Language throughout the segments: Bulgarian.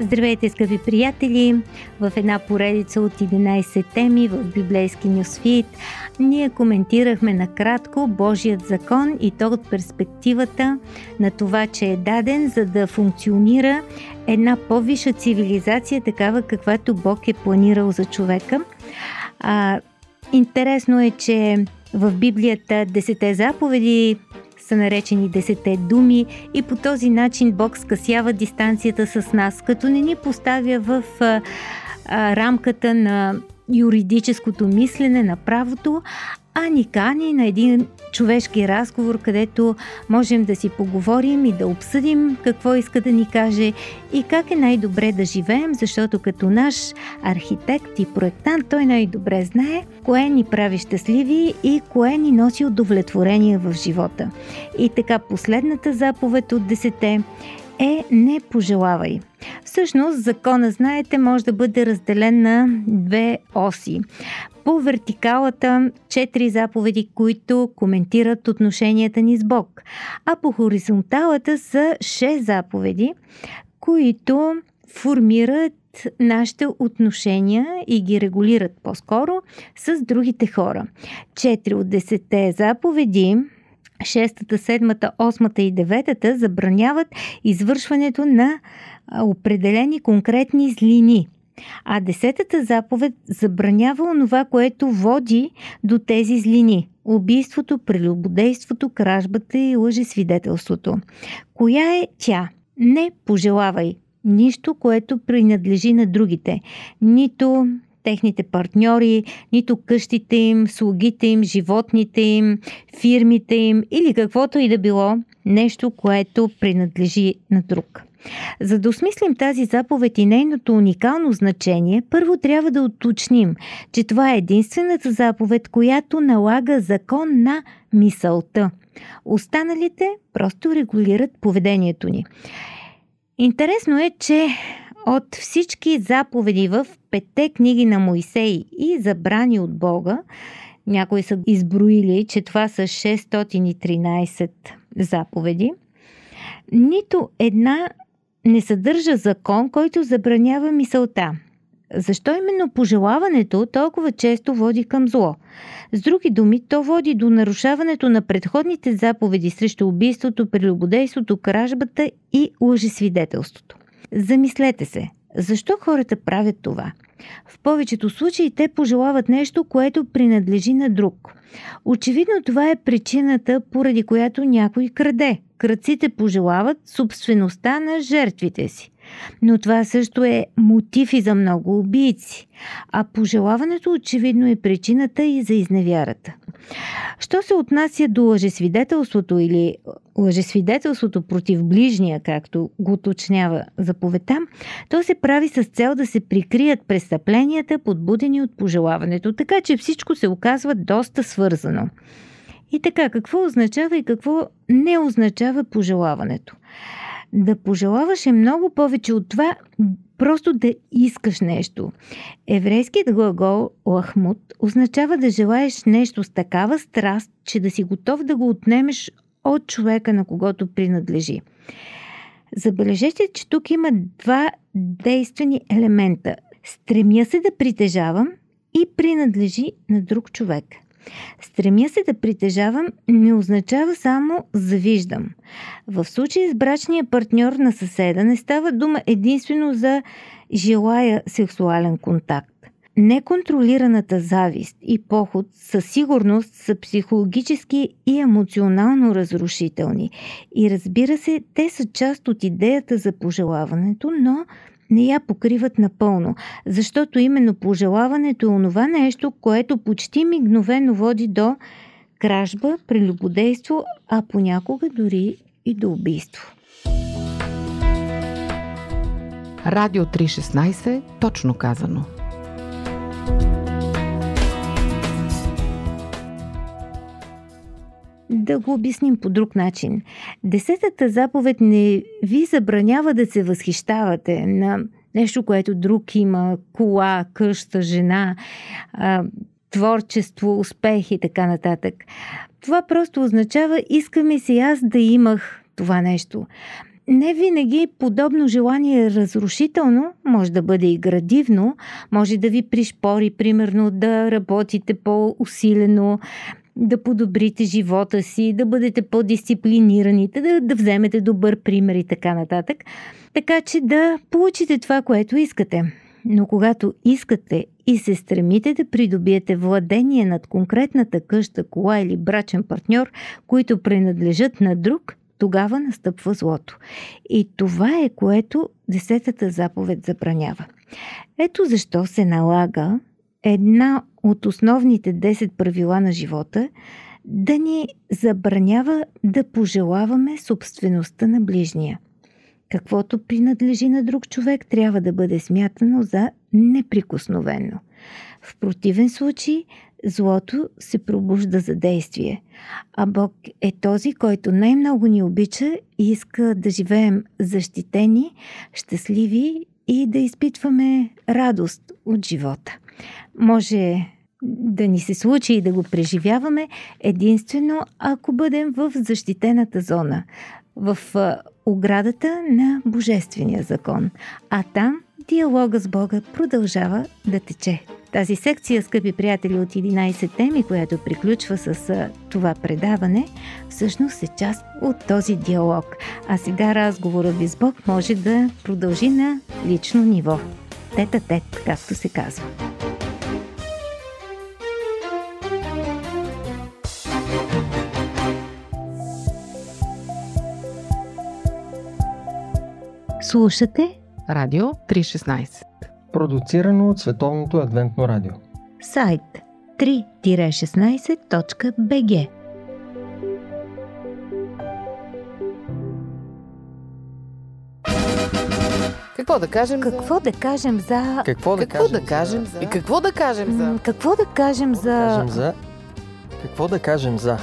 Здравейте, скъпи приятели! В една поредица от 11 теми в библейски нюсфит ние коментирахме накратко Божият закон и то от перспективата на това, че е даден за да функционира една по-висша цивилизация, такава каквато Бог е планирал за човека. А, интересно е, че в Библията Десете заповеди са наречени Десете думи и по този начин Бог скъсява дистанцията с нас, като не ни поставя в а, а, рамката на юридическото мислене на правото, а ни кани на един човешки разговор, където можем да си поговорим и да обсъдим какво иска да ни каже и как е най-добре да живеем, защото като наш архитект и проектант той най-добре знае кое ни прави щастливи и кое ни носи удовлетворение в живота. И така последната заповед от десете е не пожелавай. Всъщност, закона, знаете, може да бъде разделен на две оси. По вертикалата четири заповеди, които коментират отношенията ни с Бог, а по хоризонталата са шест заповеди, които формират нашите отношения и ги регулират по-скоро с другите хора. Четири от десете заповеди шестата, седмата, осмата и деветата забраняват извършването на определени конкретни злини. А десетата заповед забранява онова, което води до тези злини – убийството, прелюбодейството, кражбата и лъжесвидетелството. Коя е тя? Не пожелавай нищо, което принадлежи на другите. Нито техните партньори, нито къщите им, слугите им, животните им, фирмите им или каквото и да било нещо, което принадлежи на друг. За да осмислим тази заповед и нейното уникално значение, първо трябва да уточним, че това е единствената заповед, която налага закон на мисълта. Останалите просто регулират поведението ни. Интересно е, че от всички заповеди в петте книги на Моисей и забрани от Бога, някои са изброили, че това са 613 заповеди, нито една не съдържа закон, който забранява мисълта. Защо именно пожелаването толкова често води към зло? С други думи, то води до нарушаването на предходните заповеди срещу убийството, прелюбодейството, кражбата и лъжесвидетелството. Замислете се, защо хората правят това? В повечето случаи те пожелават нещо, което принадлежи на друг. Очевидно това е причината, поради която някой краде. Кръците пожелават собствеността на жертвите си. Но това също е мотив и за много убийци. А пожелаването очевидно е причината и за изневярата. Що се отнася до лъжесвидетелството или лъжесвидетелството против ближния, както го уточнява заповедта, то се прави с цел да се прикрият престъпленията, подбудени от пожелаването, така че всичко се оказва доста свързано. И така, какво означава и какво не означава пожелаването? Да пожелаваш е много повече от това просто да искаш нещо. Еврейският глагол лахмут означава да желаеш нещо с такава страст, че да си готов да го отнемеш от човека, на когото принадлежи. Забележете, че тук има два действени елемента. Стремя се да притежавам и принадлежи на друг човек – Стремя се да притежавам не означава само завиждам. В случай с брачния партньор на съседа не става дума единствено за желая сексуален контакт. Неконтролираната завист и поход със сигурност са психологически и емоционално разрушителни. И разбира се, те са част от идеята за пожелаването, но не я покриват напълно, защото именно пожелаването е онова нещо, което почти мигновено води до кражба, прелюбодейство, а понякога дори и до убийство. Радио 316, точно казано. Да го обясним по друг начин. Десетата заповед не ви забранява да се възхищавате на нещо, което друг има, кола, къща, жена, творчество, успех и така нататък. Това просто означава, искаме си аз да имах това нещо. Не винаги подобно желание е разрушително, може да бъде и градивно, може да ви пришпори, примерно, да работите по-усилено, да подобрите живота си, да бъдете по-дисциплинирани, да, да вземете добър пример и така нататък. Така че да получите това, което искате. Но когато искате и се стремите да придобиете владение над конкретната къща, кола или брачен партньор, които принадлежат на друг, тогава настъпва злото. И това е което десетата заповед забранява. Ето защо се налага една от основните 10 правила на живота да ни забранява да пожелаваме собствеността на ближния. Каквото принадлежи на друг човек, трябва да бъде смятано за неприкосновено. В противен случай, злото се пробужда за действие. А Бог е този, който най-много ни обича и иска да живеем защитени, щастливи и да изпитваме радост от живота. Може да ни се случи и да го преживяваме единствено ако бъдем в защитената зона, в оградата на Божествения закон. А там диалога с Бога продължава да тече. Тази секция, скъпи приятели, от 11 теми, която приключва с това предаване, всъщност е част от този диалог. А сега разговорът ви с Бог може да продължи на лично ниво. Тета-тет, както се казва. Слушате Радио 316 Продуцирано от Световното адвентно радио. Сайт 3-16.bg Какво да кажем Какво за... да кажем за... Какво да Какво кажем да кажем за... за... И какво да кажем за... М, Какво да кажем Какво да за... кажем за... Какво да кажем за...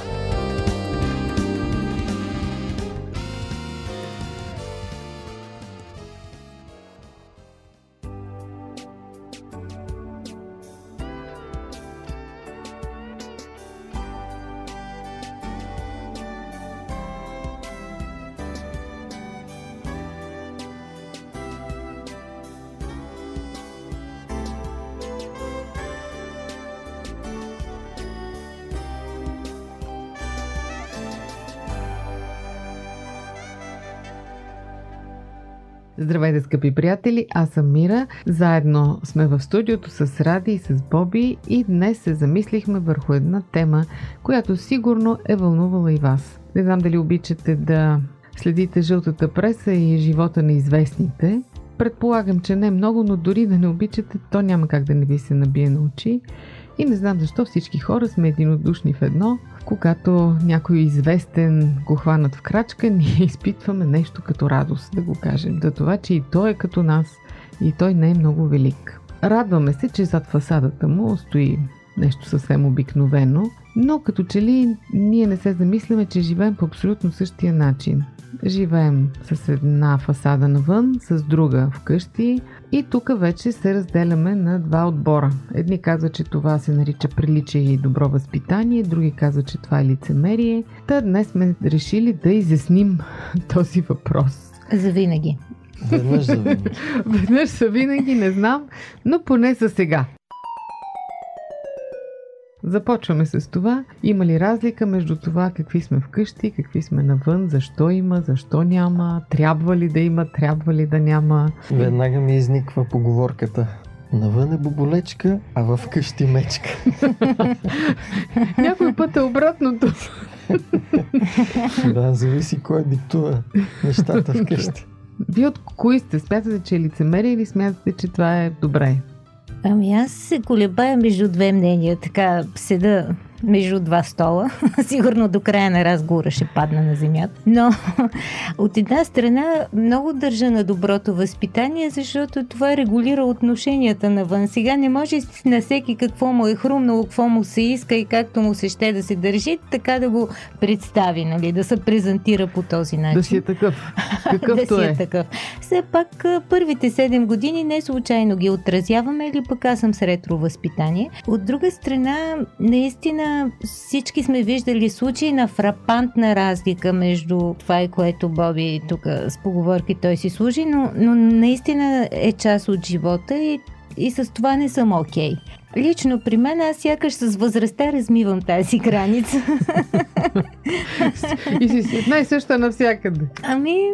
Здравейте, скъпи приятели! Аз съм Мира. Заедно сме в студиото с Ради и с Боби и днес се замислихме върху една тема, която сигурно е вълнувала и вас. Не знам дали обичате да следите жълтата преса и живота на известните. Предполагам, че не много, но дори да не обичате, то няма как да не ви се набие на очи. И не знам защо всички хора сме единодушни в едно. Когато някой известен го хванат в крачка, ние изпитваме нещо като радост, да го кажем. За това, че и той е като нас и той не е много велик. Радваме се, че зад фасадата му стои нещо съвсем обикновено, но като че ли ние не се замисляме, че живеем по абсолютно същия начин. Живеем с една фасада навън, с друга вкъщи и тук вече се разделяме на два отбора. Едни казват, че това се нарича приличие и добро възпитание, други казват, че това е лицемерие. Та днес сме решили да изясним този въпрос. За винаги. Веднъж за винаги. Веднъж са винаги, не знам, но поне за сега. Започваме с това. Има ли разлика между това какви сме вкъщи, какви сме навън, защо има, защо няма, трябва ли да има, трябва ли да няма? Веднага ми изниква поговорката. Навън е боболечка, а в къщи мечка. Някой път е обратното. да, зависи кой диктува нещата вкъщи. Вие от кои сте? Смятате, че е лицемерие или смятате, че това е добре? Ами аз се колебая между две мнения, така седа между два стола. Сигурно до края на разговора ще падна на земята. Но от една страна много държа на доброто възпитание, защото това регулира отношенията навън. Сега не може на всеки какво му е хрумнало, какво му се иска и както му се ще да се държи, така да го представи, нали, да се презентира по този начин. Да си е такъв. да Какъвто си е е. такъв. все пак първите 7 години не случайно ги отразяваме или пък аз съм с ретро възпитание. От друга страна, наистина всички сме виждали случаи на фрапантна разлика между това и което Боби тук с поговорки той си служи, но, но наистина е част от живота и и с това не съм окей. Okay. Лично при мен аз сякаш с възрастта размивам тази граница. и си си една и съща навсякъде. Ами,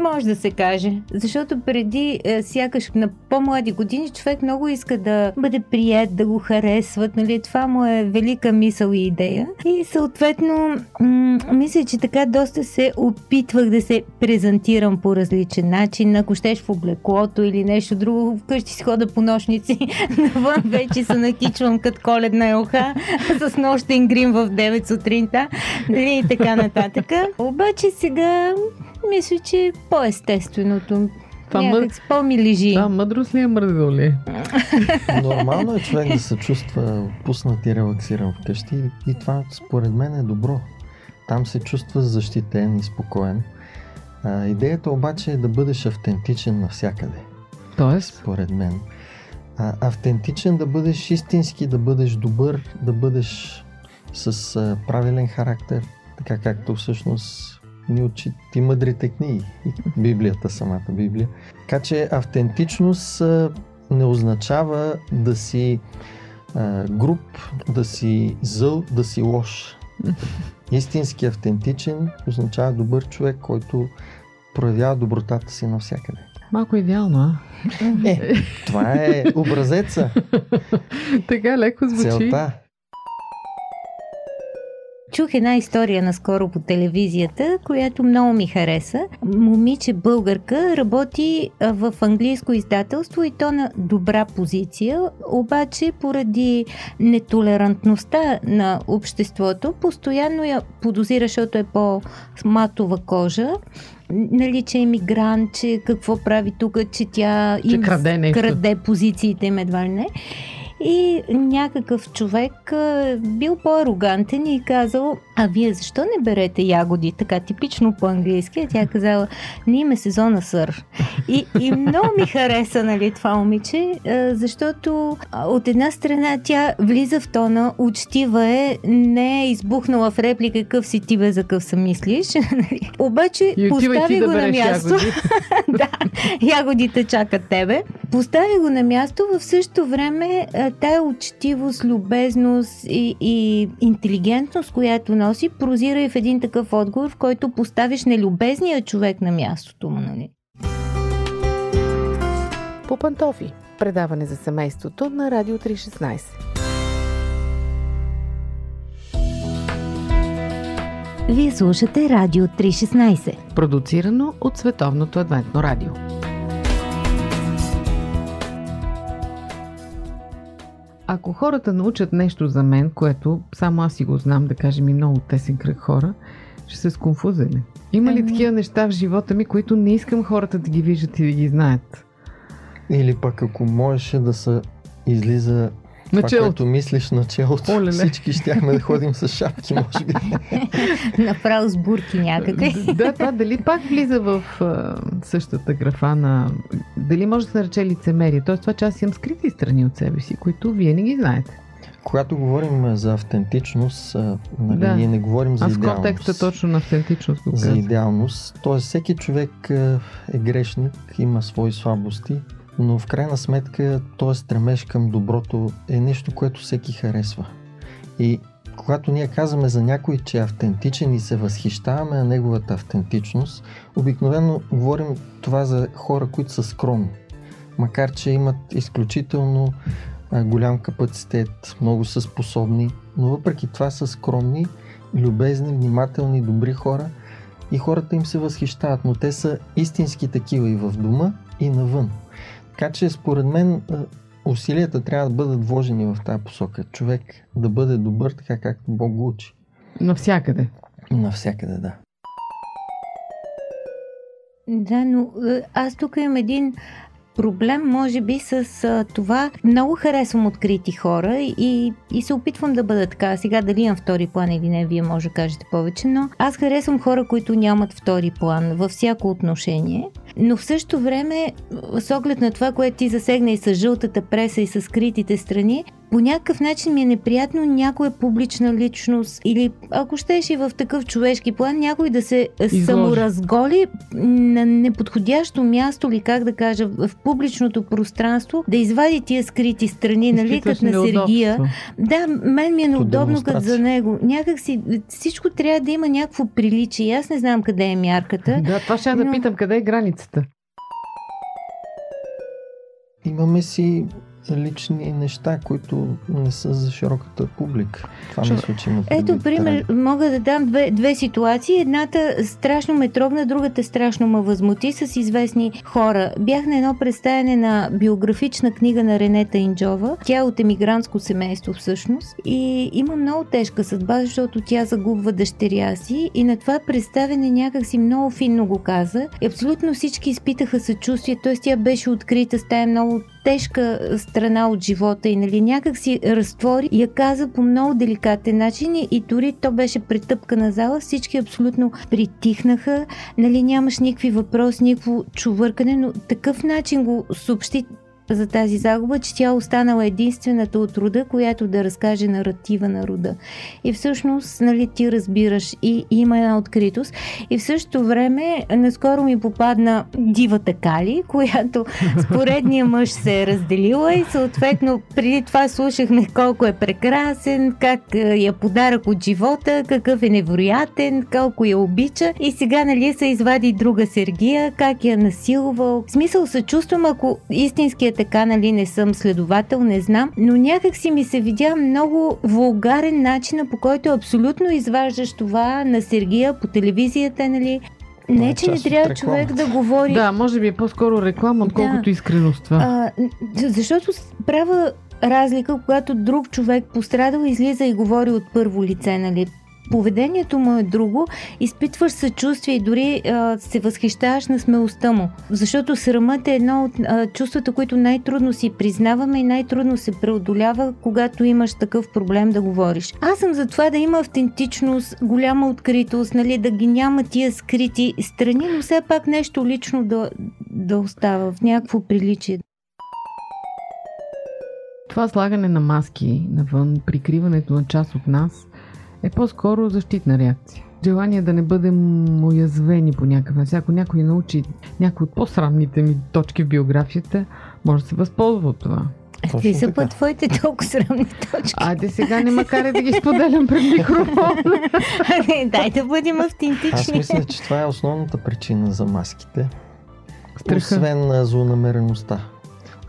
може да се каже. Защото преди, е, сякаш на по-млади години, човек много иска да бъде прият, да го харесват. Нали? Това му е велика мисъл и идея. И съответно, м- мисля, че така доста се опитвах да се презентирам по различен начин. Ако щеш в облеклото или нещо друго, вкъщи си хода по нощници, навън вече са накичвам като коледна елха с нощен грим в 9 сутринта нали, и така нататък. Обаче сега мисля, че е по-естественото. Това Някак мъд... по-ми лежи. Това мъдрост ли е мързъл ли? Нормално е човек да се чувства пуснат и релаксиран вкъщи и това според мен е добро. Там се чувства защитен и спокоен. А, идеята обаче е да бъдеш автентичен навсякъде. Тоест? Според мен а, автентичен, да бъдеш истински, да бъдеш добър, да бъдеш с а, правилен характер, така както всъщност ни учи ти мъдрите книги и Библията, самата Библия. Така че автентичност а, не означава да си а, груп, да си зъл, да си лош. Истински автентичен означава добър човек, който проявява добротата си навсякъде. Малко идеално, а? Е, това е образеца. така леко звучи. Целта. Чух една история наскоро по телевизията, която много ми хареса. Момиче българка работи в английско издателство и то на добра позиция, обаче поради нетолерантността на обществото, постоянно я подозира, защото е по-матова кожа нали, че е мигрант, че какво прави тук, че тя че им краде, нещо. краде позициите им едва ли не. И някакъв човек бил по-арогантен и казал, а вие защо не берете ягоди, така типично по-английски? А тя казала, ние имаме сезона сър. И, и много ми хареса нали, това момиче, защото от една страна тя влиза в тона, учтива е, не е избухнала в реплика какъв си ти бе, за какъв съм мислиш. Нали? Обаче постави го да на място. Ягоди. да, ягодите чакат тебе. Постави го на място, в същото време тая учтивост, любезност и, и интелигентност, която носи, прозира и в един такъв отговор, в който поставиш нелюбезния човек на мястото му. Нали? По пантофи. Предаване за семейството на Радио 316. Вие слушате Радио 316. Продуцирано от Световното адвентно радио. Ако хората научат нещо за мен, което само аз си го знам, да кажем и много тесен кръг хора, ще се сконфузели. Има ли ами. такива неща в живота ми, които не искам хората да ги виждат и да ги знаят? Или пък ако можеше да се излиза това, което мислиш началото, Оле, всички щяхме да ходим с шапки, може би. Направо с бурки някакви. да, това дали пак влиза в а, същата графа на... Дали може да се нарече лицемерие? Тоест това, че аз имам скрити страни от себе си, които вие не ги знаете. Когато говорим за автентичност, нали, да. ние не говорим за Аз идеалност. Аз контекста точно на автентичност го За идеалност. Тоест всеки човек е грешник, има свои слабости но в крайна сметка този стремеж към доброто е нещо, което всеки харесва. И когато ние казваме за някой, че е автентичен и се възхищаваме на неговата автентичност, обикновено говорим това за хора, които са скромни. Макар, че имат изключително голям капацитет, много са способни, но въпреки това са скромни, любезни, внимателни, добри хора и хората им се възхищават, но те са истински такива и в дома, и навън. Така че според мен усилията трябва да бъдат вложени в тази посока. Човек да бъде добър така както Бог го учи. Навсякъде. Навсякъде, да. Да, но аз тук имам един проблем, може би, с а, това. Много харесвам открити хора и, и се опитвам да бъда така. Сега дали имам втори план или не, вие може да кажете повече, но аз харесвам хора, които нямат втори план във всяко отношение. Но в същото време, с оглед на това, което ти засегна и с жълтата преса и с скритите страни, по някакъв начин ми е неприятно някоя публична личност или ако щеш и в такъв човешки план някой да се Изложи. саморазголи на неподходящо място или как да кажа в публичното пространство, да извади тия скрити страни, нали, като на Сергия. Да, мен ми е неудобно като за него. Някак си всичко трябва да има някакво приличие. Аз не знам къде е мярката. Да, това ще я да Но- питам, къде е podcast. Imam Messi лични неща, които не са за широката публика. Това Шо- мисля, че има Ето, пример, Ради. мога да дам две, две ситуации. Едната страшно ме трогна, другата страшно ме възмути с известни хора. Бях на едно представяне на биографична книга на Ренета Инджова. Тя е от емигрантско семейство всъщност и има много тежка съдба, защото тя загубва дъщеря си и на това представяне някак си много финно го каза. И абсолютно всички изпитаха съчувствие, т.е. тя беше открита с тая много тежка страна от живота и нали, някак си разтвори я каза по много деликатен начин и, дори то беше претъпкана зала, всички абсолютно притихнаха, нали, нямаш никакви въпроси, никакво чувъркане, но такъв начин го съобщи за тази загуба, че тя останала единствената от рода, която да разкаже наратива на рода. И всъщност, нали, ти разбираш и има една откритост. И в същото време, наскоро ми попадна дивата Кали, която с поредния мъж се е разделила и съответно преди това слушахме колко е прекрасен, как е, я подарък от живота, какъв е невероятен, колко я обича и сега нали се извади друга Сергия, как я насилвал. В смисъл се чувствам, ако истински е така, нали не съм следовател, не знам, но някак си ми се видя много вулгарен начин, по който абсолютно изваждаш това на Сергия по телевизията, нали. Това е Не, че не трябва човек да говори Да, може би е по-скоро реклама, отколкото Да. искреност това. а, защото правя разлика, когато друг човек пострадал, излиза и говори от първо лице, нали? Поведението му е друго, изпитваш съчувствие и дори а, се възхищаваш на смелостта му. Защото срамът е едно от а, чувствата, които най-трудно си признаваме и най-трудно се преодолява, когато имаш такъв проблем да говориш. Аз съм за това да има автентичност, голяма откритост, нали, да ги няма тия скрити страни, но все пак нещо лично да, да остава в някакво приличие. Това слагане на маски навън, прикриването на част от нас е по-скоро защитна реакция. Желание да не бъдем уязвени по някакъв начин. Ако някой научи някои от по-срамните ми точки в биографията, може да се възползва от това. Какви са по твоите толкова срамни точки? Айде сега не макар да ги споделям пред микрофон. Не, дай да бъдем Аз автентични. мисля, че това е основната причина за маските. Страха. Освен злонамереността.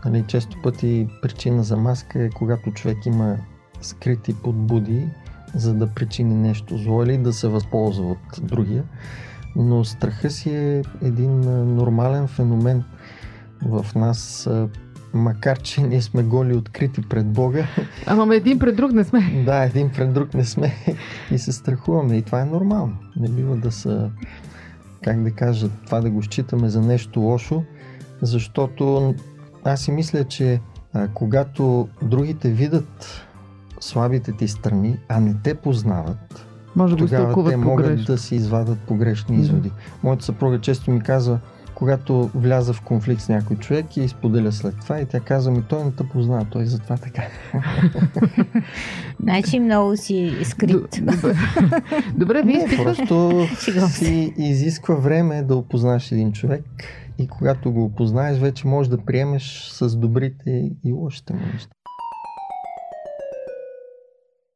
Нали, често пъти причина за маска е когато човек има скрити подбуди, за да причини нещо зло или да се възползва от другия. Но страха си е един нормален феномен в нас, макар че ние сме голи открити пред Бога, Ама един пред друг не сме. да, един пред друг не сме и се страхуваме. И това е нормално. Не бива да са, как да кажа, това да го считаме за нещо лошо, защото аз си мисля, че а, когато другите видят слабите ти страни, а не те познават, Може да тогава те могат погрешно. да си извадат погрешни Да. изводи. Моята съпруга често ми казва, когато вляза в конфликт с някой човек и споделя след това и тя казва ми, той не те познава, той затова така. Значи много си скрит. Добре, Добре вие изпитвате просто си изисква време да опознаеш един човек и когато го опознаеш, вече можеш да приемеш с добрите и лошите му неща.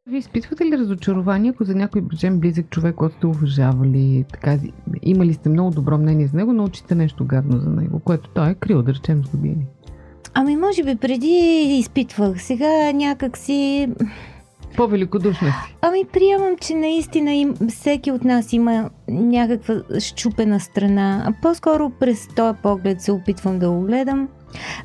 Вие изпитвате ли разочарование, ако за някой речем, близък човек, който сте уважавали, така, имали сте много добро мнение за него, научите нещо гадно за него, което той е крил, да речем, с години? Ами може би преди изпитвах, сега някак си... По-великодушна си. Ами приемам, че наистина им, всеки от нас има някаква щупена страна. А по-скоро през този поглед се опитвам да го гледам.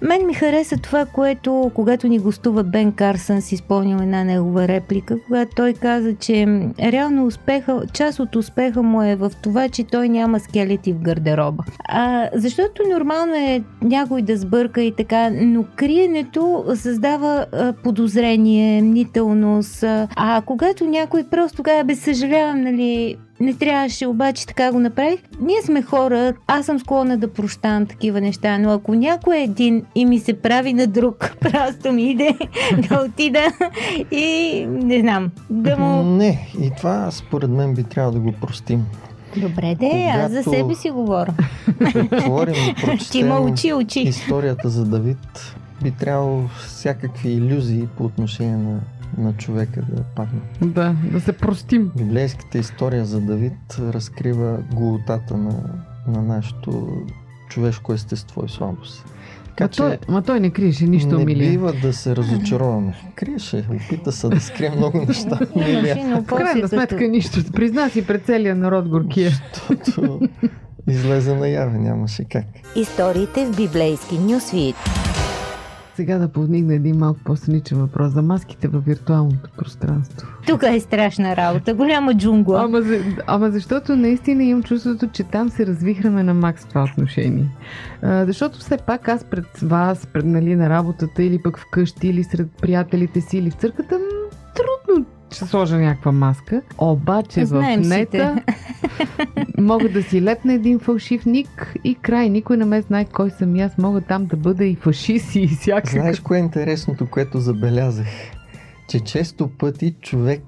Мен ми хареса това, което когато ни гостува Бен Карсън, си спомням една негова реплика, когато той каза, че реално успеха, част от успеха му е в това, че той няма скелети в гардероба. А, защото нормално е някой да сбърка и така, но криенето създава а, подозрение, мнителност. А, а когато някой просто казва, бе, съжалявам, нали, не трябваше, обаче така го направих. Ние сме хора, аз съм склонна да прощавам такива неща, но ако някой е един и ми се прави на друг, просто ми иде да отида и не знам, да му... Не, и това според мен би трябвало да го простим. Добре, де, аз за себе си говоря. Отворим и Ти ма учи, учи. историята за Давид, би трябвало всякакви иллюзии по отношение на, на човека да паднат. Да, да се простим. Библейската история за Давид разкрива голотата на, на нашето човешко естество и слабост. Ма той, ма той не криеше нищо, не Милия. бива да се разочароваме. Криеше, опита се да скрие много неща. Милия, В крайна сметка нищо. Призна си пред целия народ горкия. защото излезе наяве, нямаше как. Историите в библейски нюсвит. Сега да повдигна един малко по-страничен въпрос за маските във виртуалното пространство. Тук е страшна работа, голяма джунгла. Ама, за, ама защото наистина имам чувството, че там се развихраме на макс в това отношение. А, защото все пак аз пред вас, пред нали, на работата или пък вкъщи, или сред приятелите си, или в църквата, трудно ще сложа някаква маска. Обаче Знаем в нета мога да си лепна един фалшив ник и край. Никой не ме знае кой съм и аз. Мога там да бъда и фашист и всякакъв. Знаеш кое е интересното, което забелязах? Че често пъти човек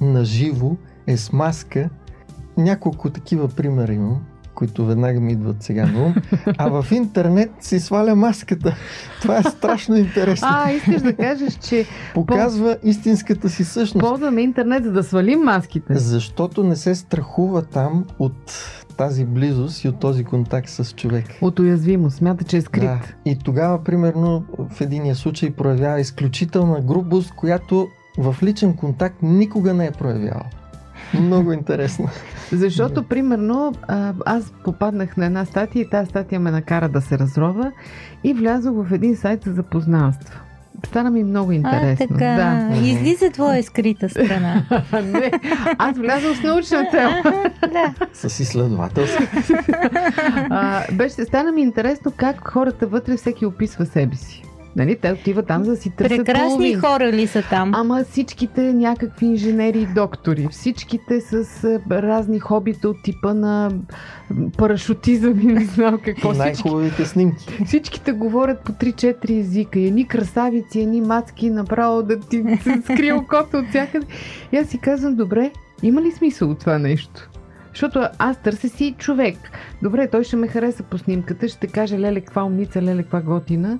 наживо е с маска. Няколко такива примера имам, които веднага ми идват сега на ум. А в интернет си сваля маската. Това е страшно интересно. А, искаш да кажеш, че Показва истинската си същност. ползваме интернет, за да свалим маските. Защото не се страхува там от тази близост и от този контакт с човек. От уязвимост. Смята, че е скрит. Да. И тогава, примерно, в единия случай проявява изключителна грубост, която в личен контакт никога не е проявявал. Много интересно. Защото, примерно, аз попаднах на една статия и тази статия ме накара да се разрова и влязох в един сайт за запознанства. Стана ми много интересно. А, така. Да. Излиза твоя скрита страна. Не, аз влязох с научна цел. да. С изследователска. А, беше, стана ми интересно как хората вътре всеки описва себе си. Нали, те отиват там за да си търсят Прекрасни половин. хора ли са там? Ама всичките някакви инженери и доктори, всичките с разни хобита от типа на парашутизъм и не знам какво. Най-хубавите снимки. всичките говорят по 3-4 езика. И едни красавици, едни мацки, направо да ти се скрие окото от всякъде. И аз си казвам, добре, има ли смисъл от това нещо? Защото аз търся си човек. Добре, той ще ме хареса по снимката, ще каже, леле, каква умница, леле, каква готина.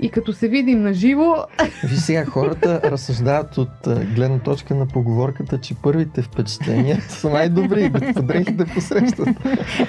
И като се видим на живо, Виж сега, хората разсъждават от гледна точка на поговорката, че първите впечатления са най-добри. Добре ги да посрещат.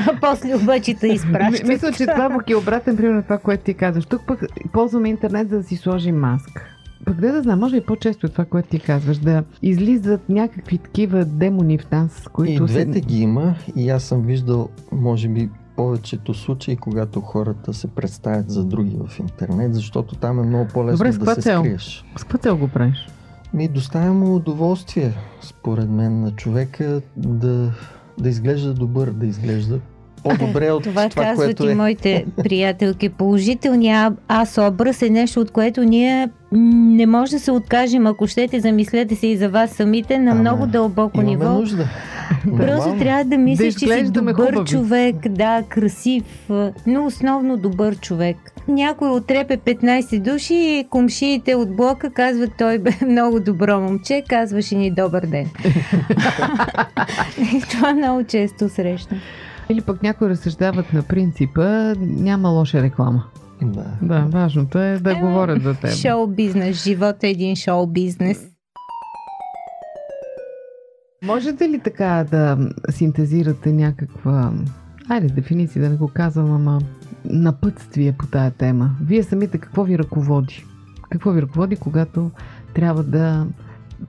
А после обаче те изпращат. Мисля, че това пък е обратен пример на това, което ти казваш. Тук пък ползваме интернет, за да си сложим маска. Пък да да знам, може и по-често е това, което ти казваш, да излизат някакви такива демони в нас, И които двете ги има и аз съм виждал, може би, повечето случаи, когато хората се представят за други в интернет, защото там е много по-лесно Добре, да се цел? скриеш. С каква цел го правиш? Ми доставя му удоволствие, според мен, на човека да, да изглежда добър, да изглежда по-добре от Това, това, казват което и е. моите приятелки. Положителният аз образ е нещо, от което ние не може да се откажем. Ако щете, замислете се и за вас самите на много дълбоко Имаме ниво. нужда. Просто трябва да мислиш, че си добър хубави. човек, да, красив, но основно добър човек. Някой отрепе 15 души и комшиите от блока казват, той бе много добро момче, казваше ни добър ден. Това много често срещам. Или пък някои разсъждават на принципа няма лоша реклама. Да. Да, важното е да Ема, говорят за теб. Шоу бизнес. Живот е един шоу бизнес. Можете ли така да синтезирате някаква, айде дефиниция да не го казвам, ама напътствие по тая тема? Вие самите какво ви ръководи? Какво ви ръководи, когато трябва да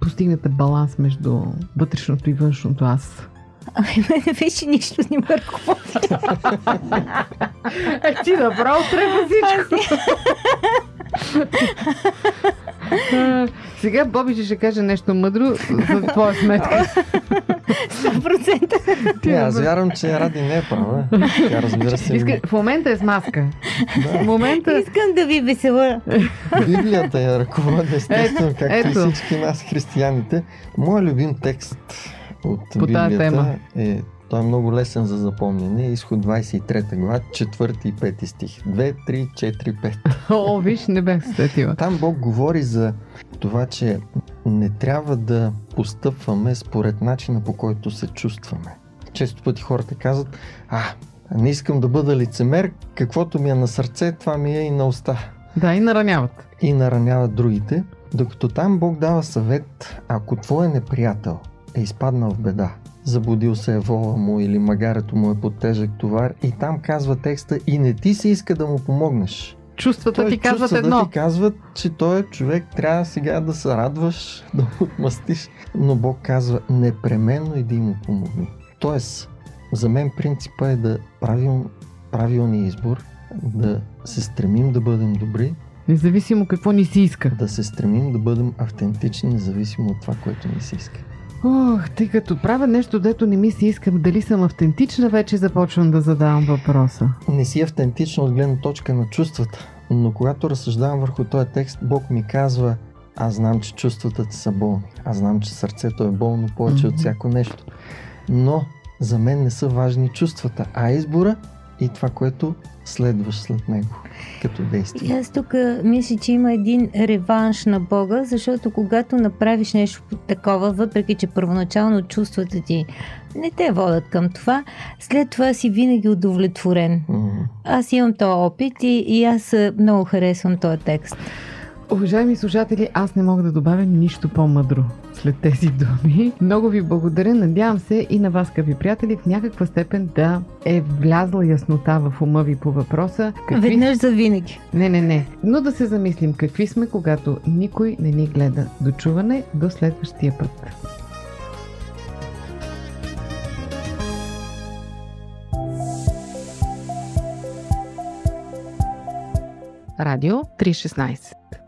постигнете баланс между вътрешното и външното аз? Ами мене вече нищо не ме ръководи. Е, ти направо трябва всичко. А, Сега Боби ще каже нещо мъдро за твоя сметка. 100%. Ти Не, аз вярвам, че Ради не е права. Тя разбира се. Иска, в момента е с маска. В момента Искам да ви весела. Библията я ръководи естествено, както ето. и всички нас, християните. Моят любим текст от По тази Библията тема. е той е много лесен за запомняне. Изход 23 глава, 4 и 5 стих. 2, 3, 4, 5. О, виж, не бях се сетила. Там Бог говори за това, че не трябва да постъпваме според начина по който се чувстваме. Често пъти хората казват, а, не искам да бъда лицемер, каквото ми е на сърце, това ми е и на уста. Да, и нараняват. И нараняват другите, докато там Бог дава съвет, ако твой неприятел е изпаднал в беда, заблудил се е вола му или магарето му е под тежък товар и там казва текста и не ти се иска да му помогнеш. Чувствата Той ти казват чувствата едно. ти казват, че той е човек, трябва сега да се радваш, да му отмъстиш, но Бог казва непременно и да му помогни. Тоест, за мен принципа е да правим правилния избор, да се стремим да бъдем добри, Независимо какво ни си иска. да се стремим да бъдем автентични, независимо от това, което ни се иска. Ох, тъй като правя нещо, дето не ми се иска, дали съм автентична, вече започвам да задавам въпроса. Не си автентична от гледна точка на чувствата, но когато разсъждавам върху този текст, Бог ми казва, аз знам, че чувствата ти са болни, аз знам, че сърцето е болно повече Мгм. от всяко нещо, но за мен не са важни чувствата, а избора и това, което следваш след него като И действие. аз тук мисля, че има един реванш на Бога, защото когато направиш нещо такова, въпреки че първоначално чувствата ти не те водят към това, след това си винаги удовлетворен. М. Аз имам този опит и, и аз много харесвам този текст. Уважаеми слушатели, аз не мога да добавя нищо по-мъдро след тези думи. Много ви благодаря. Надявам се и на вас, скъпи приятели, в някаква степен да е влязла яснота в ума ви по въпроса. Веднъж за винаги. Не, не, не. Но да се замислим какви сме, когато никой не ни гледа. До чуване, до следващия път. Радио 316